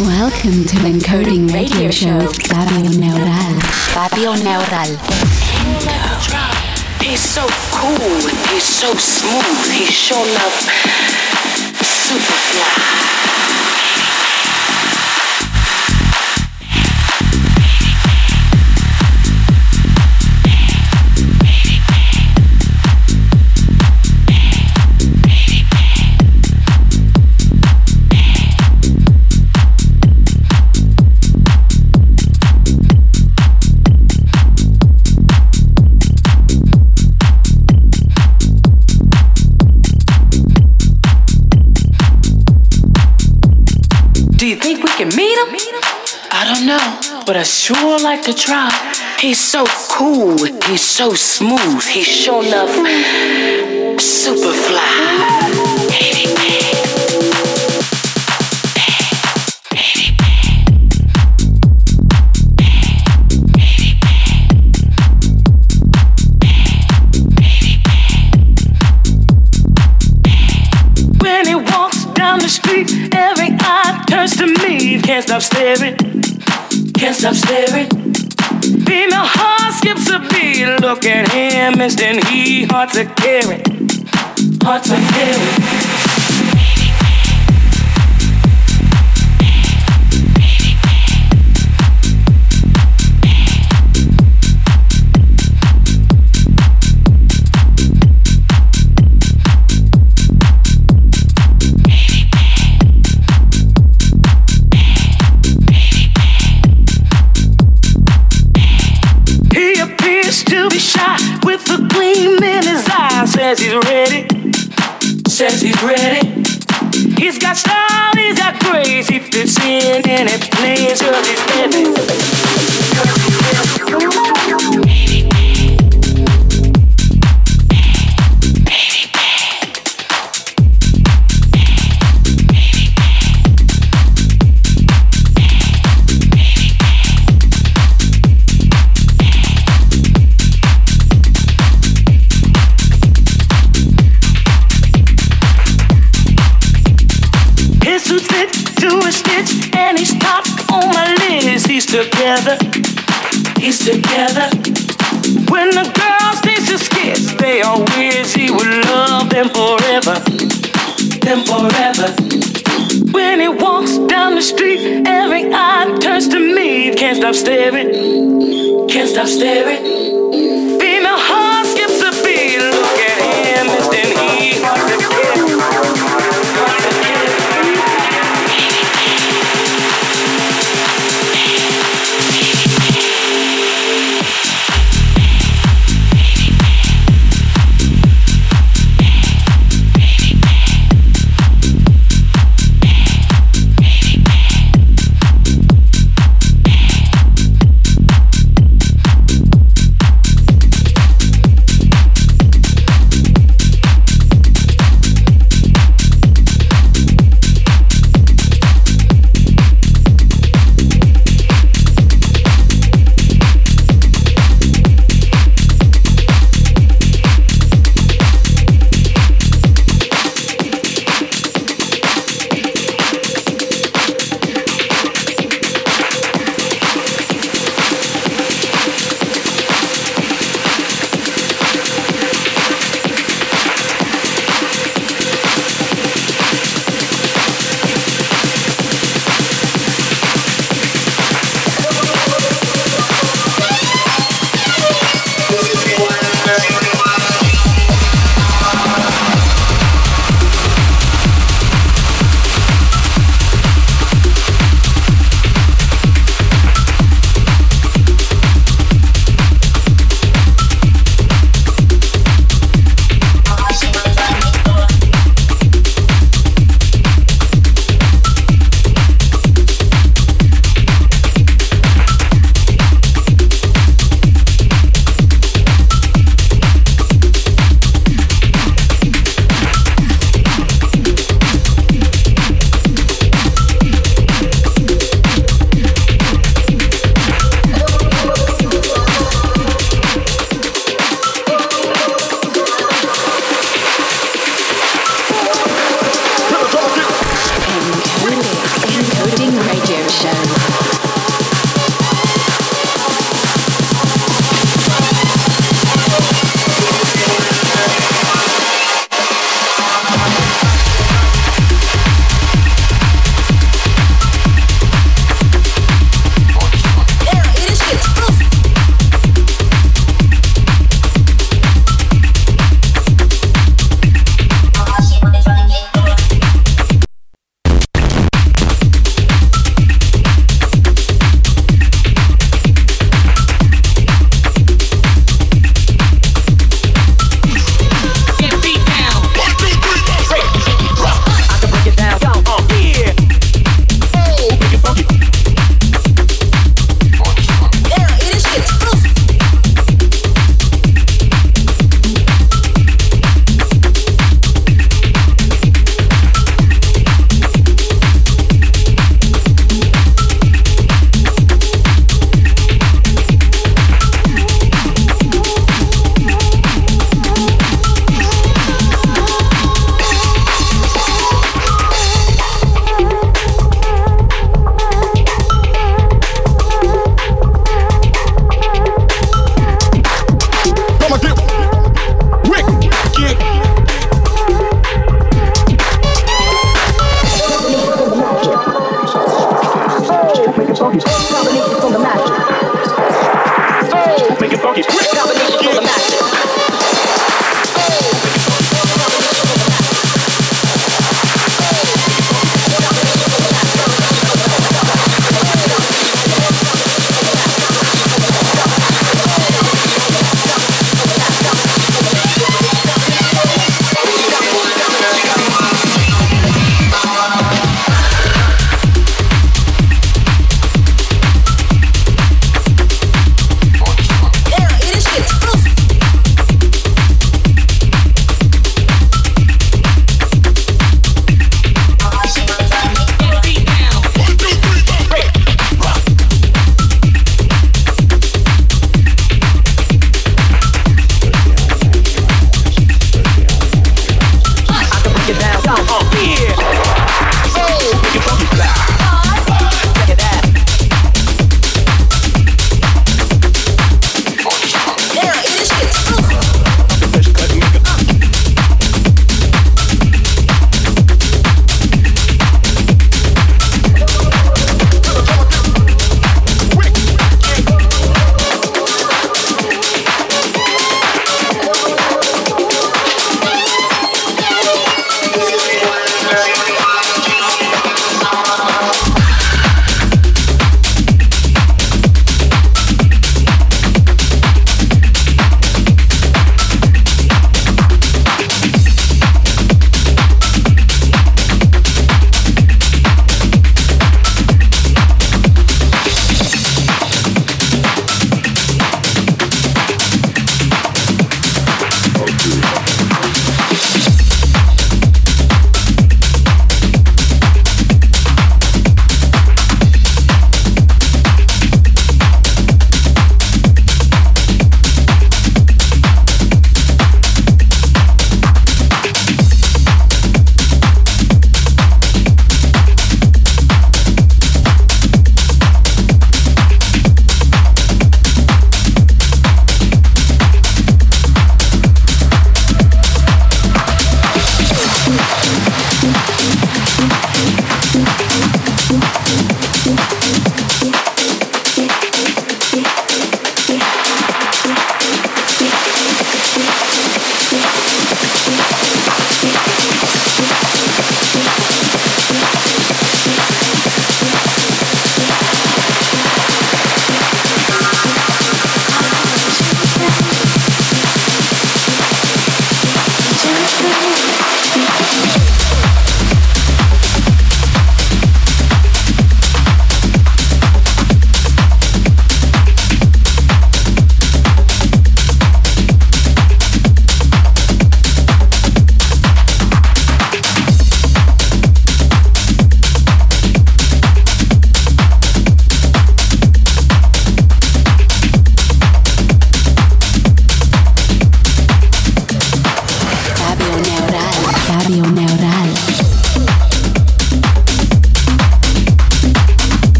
Welcome to the Encoding Radio Show with Fabio Neural. Fabio Neural. He's so cool, he's so smooth, he's sure enough super fly. but I sure like to try. He's so cool, he's so smooth, he's sure enough super fly. Can't stop staring can't stop staring. Female heart skips a beat. Look at him, instant he hearts are carry. Hearts are carry. Says he's ready. Says he's ready. He's got style, he's got grace. He fits in any place, cause he's ready. Together. He's together. When the girls taste his kiss, they all wish he would love them forever. Them forever. When he walks down the street, every eye turns to me. Can't stop staring. Can't stop staring.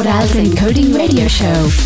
Fabio Neural's Encoding Radio Show.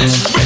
Yeah.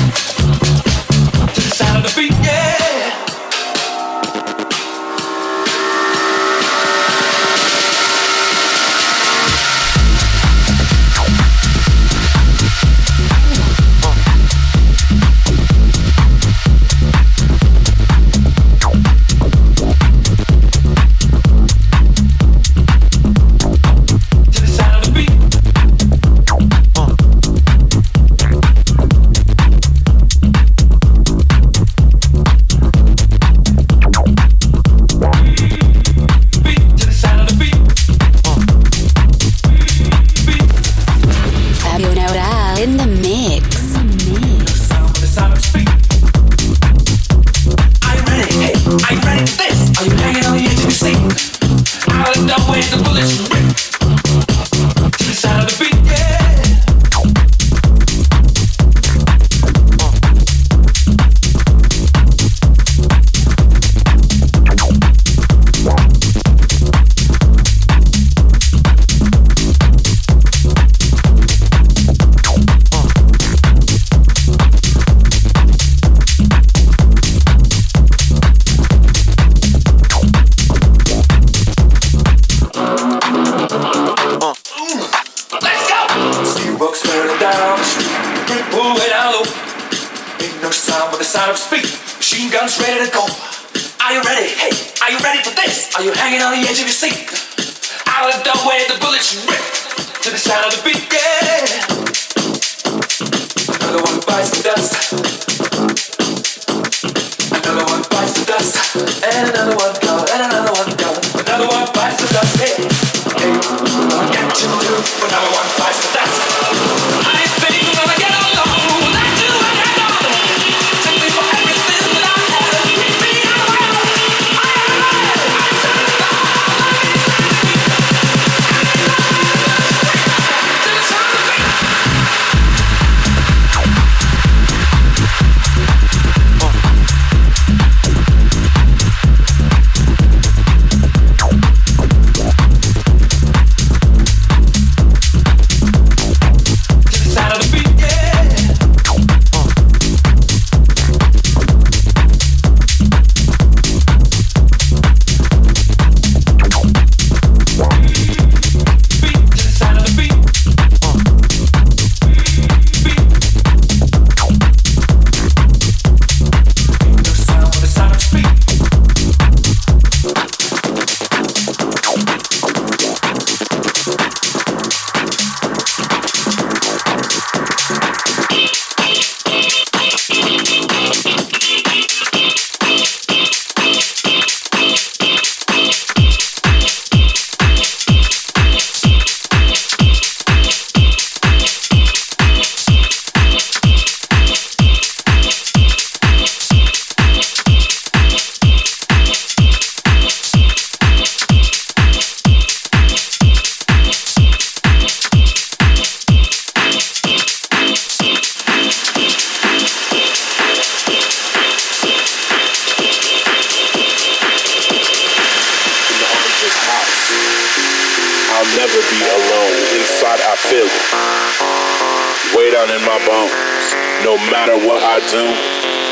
No matter what I do,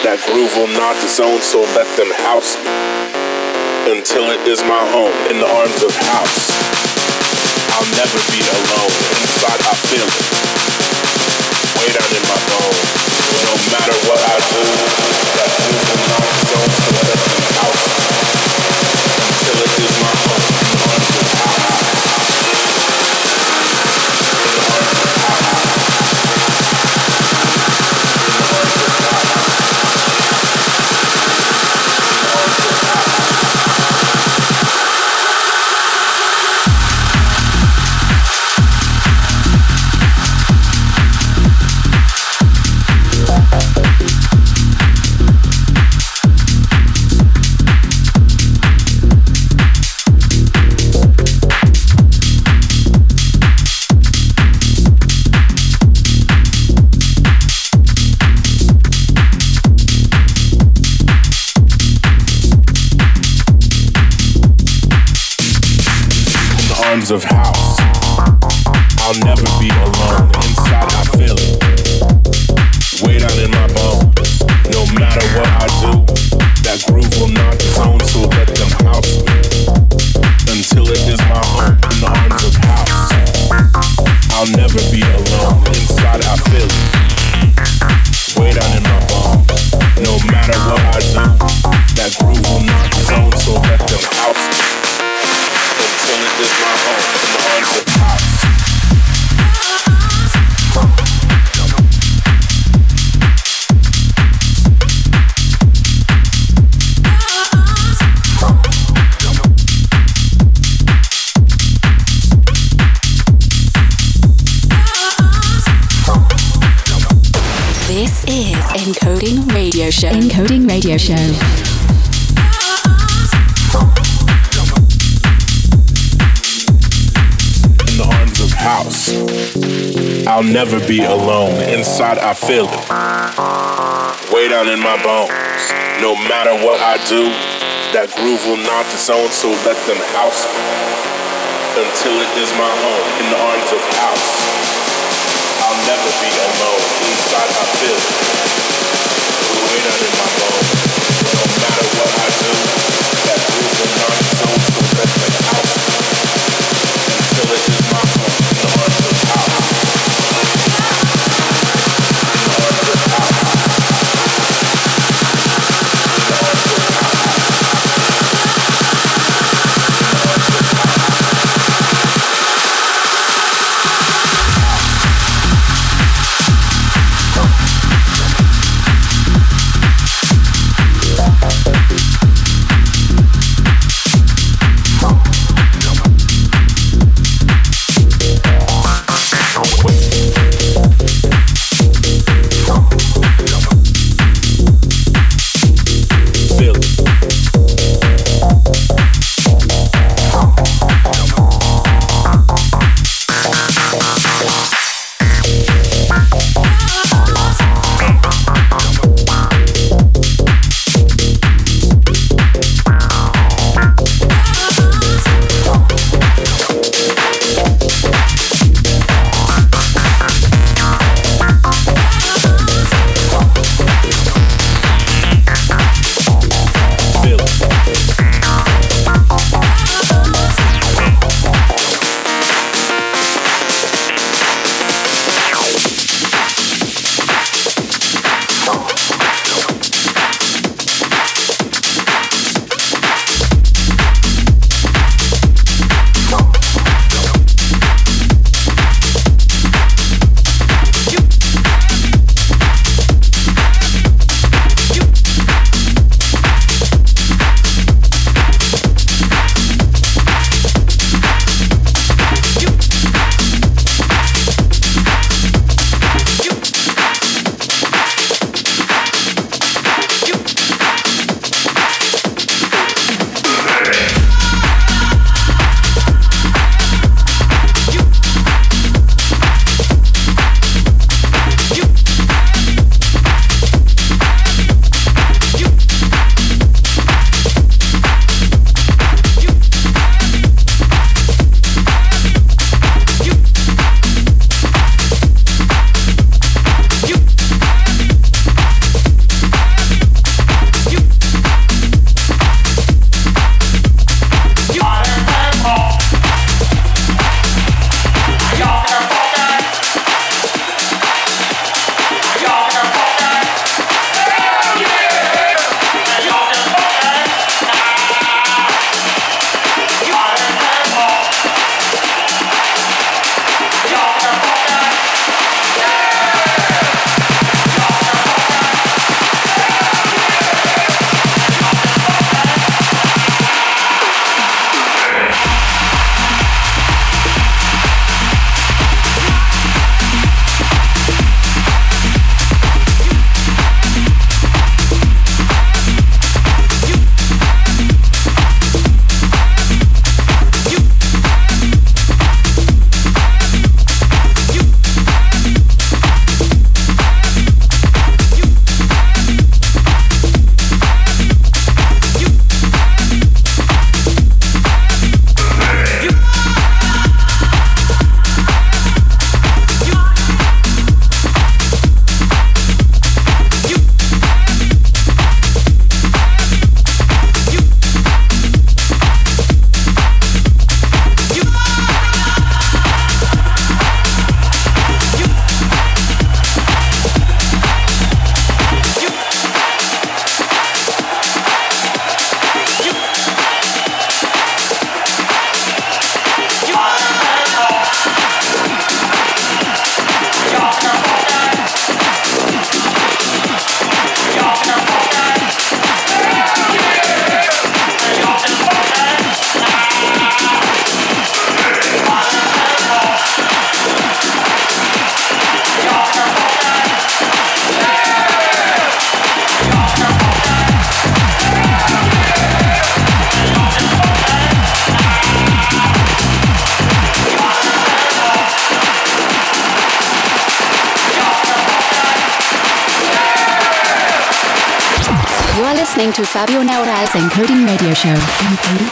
that groove will not disown, so let them house me. Until it is my home in the arms of house. I'll never be alone, inside I feel it. Way down in my bones. No matter what I do, that groove will not disown, so let them house me. Show. Encoding Radio Show. house. I'll never be alone. Inside, I feel it. Way down in my bones. No matter what I do, that groove will not disown, so let them house me. Until it is my home. in the arms of house. I'll never be alone. Inside, I feel it. that is my goal Fabio Neural's Encoding Radio Show. Encoding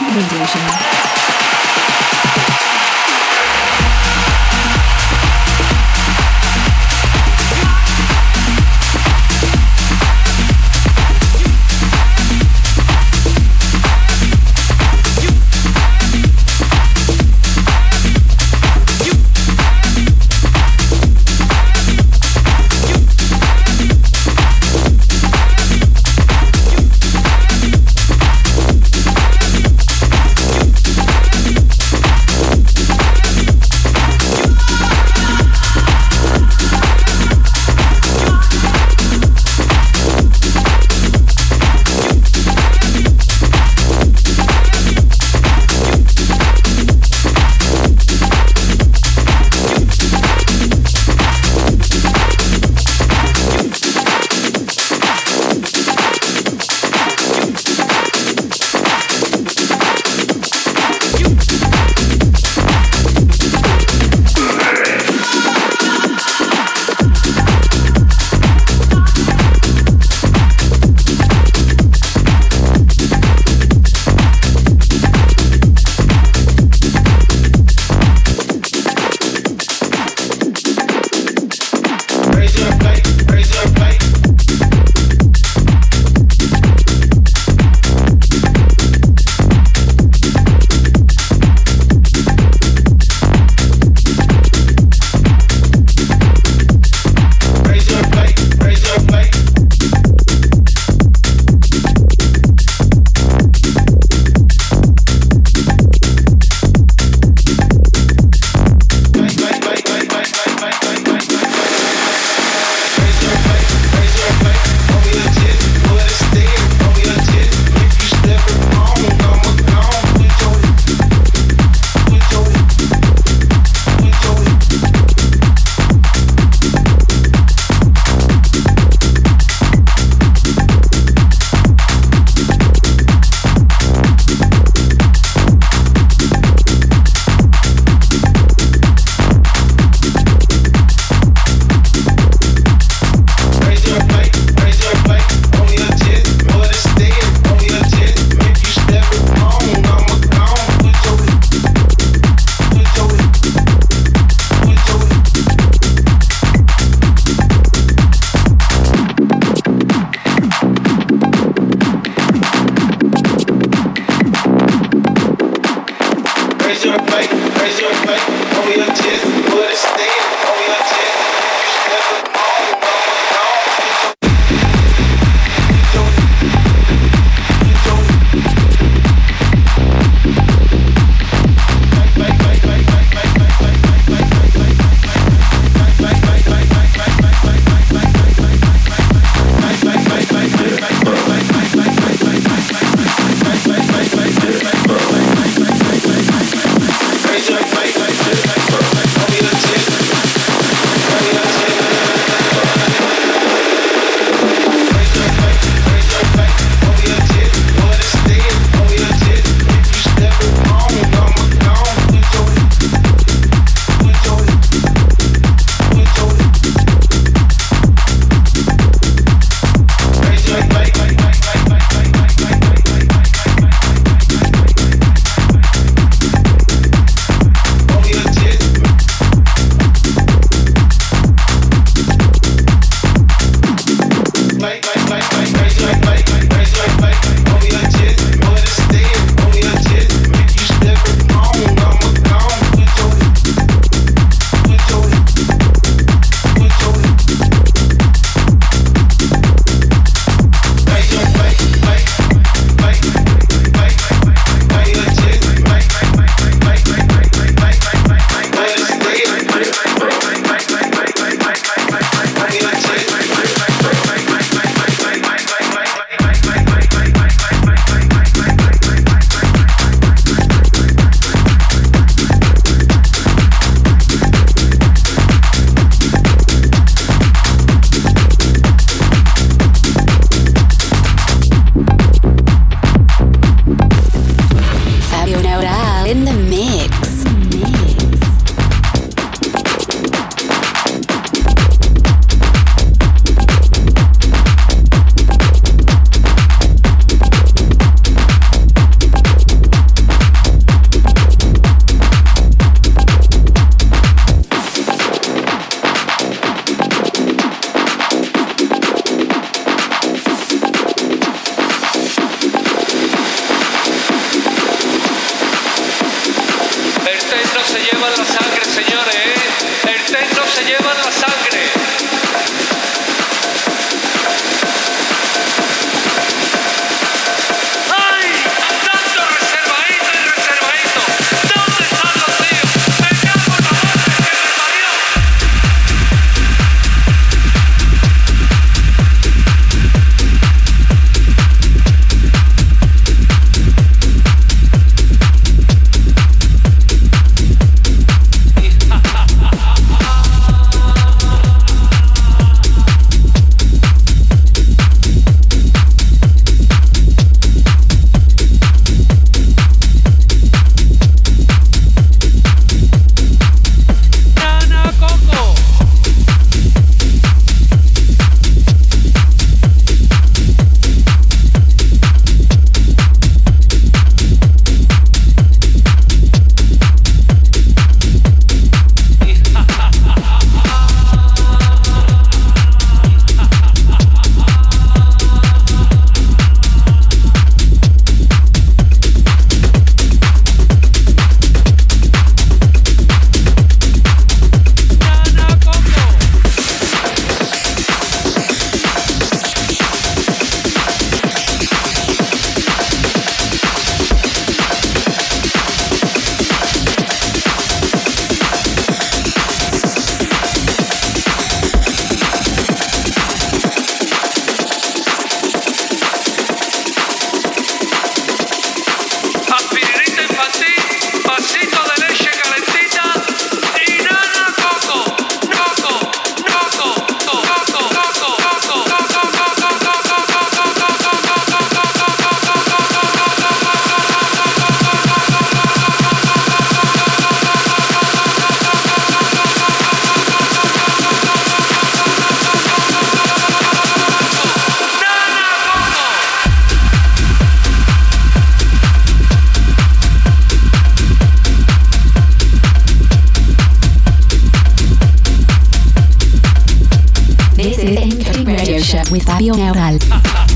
like ha ha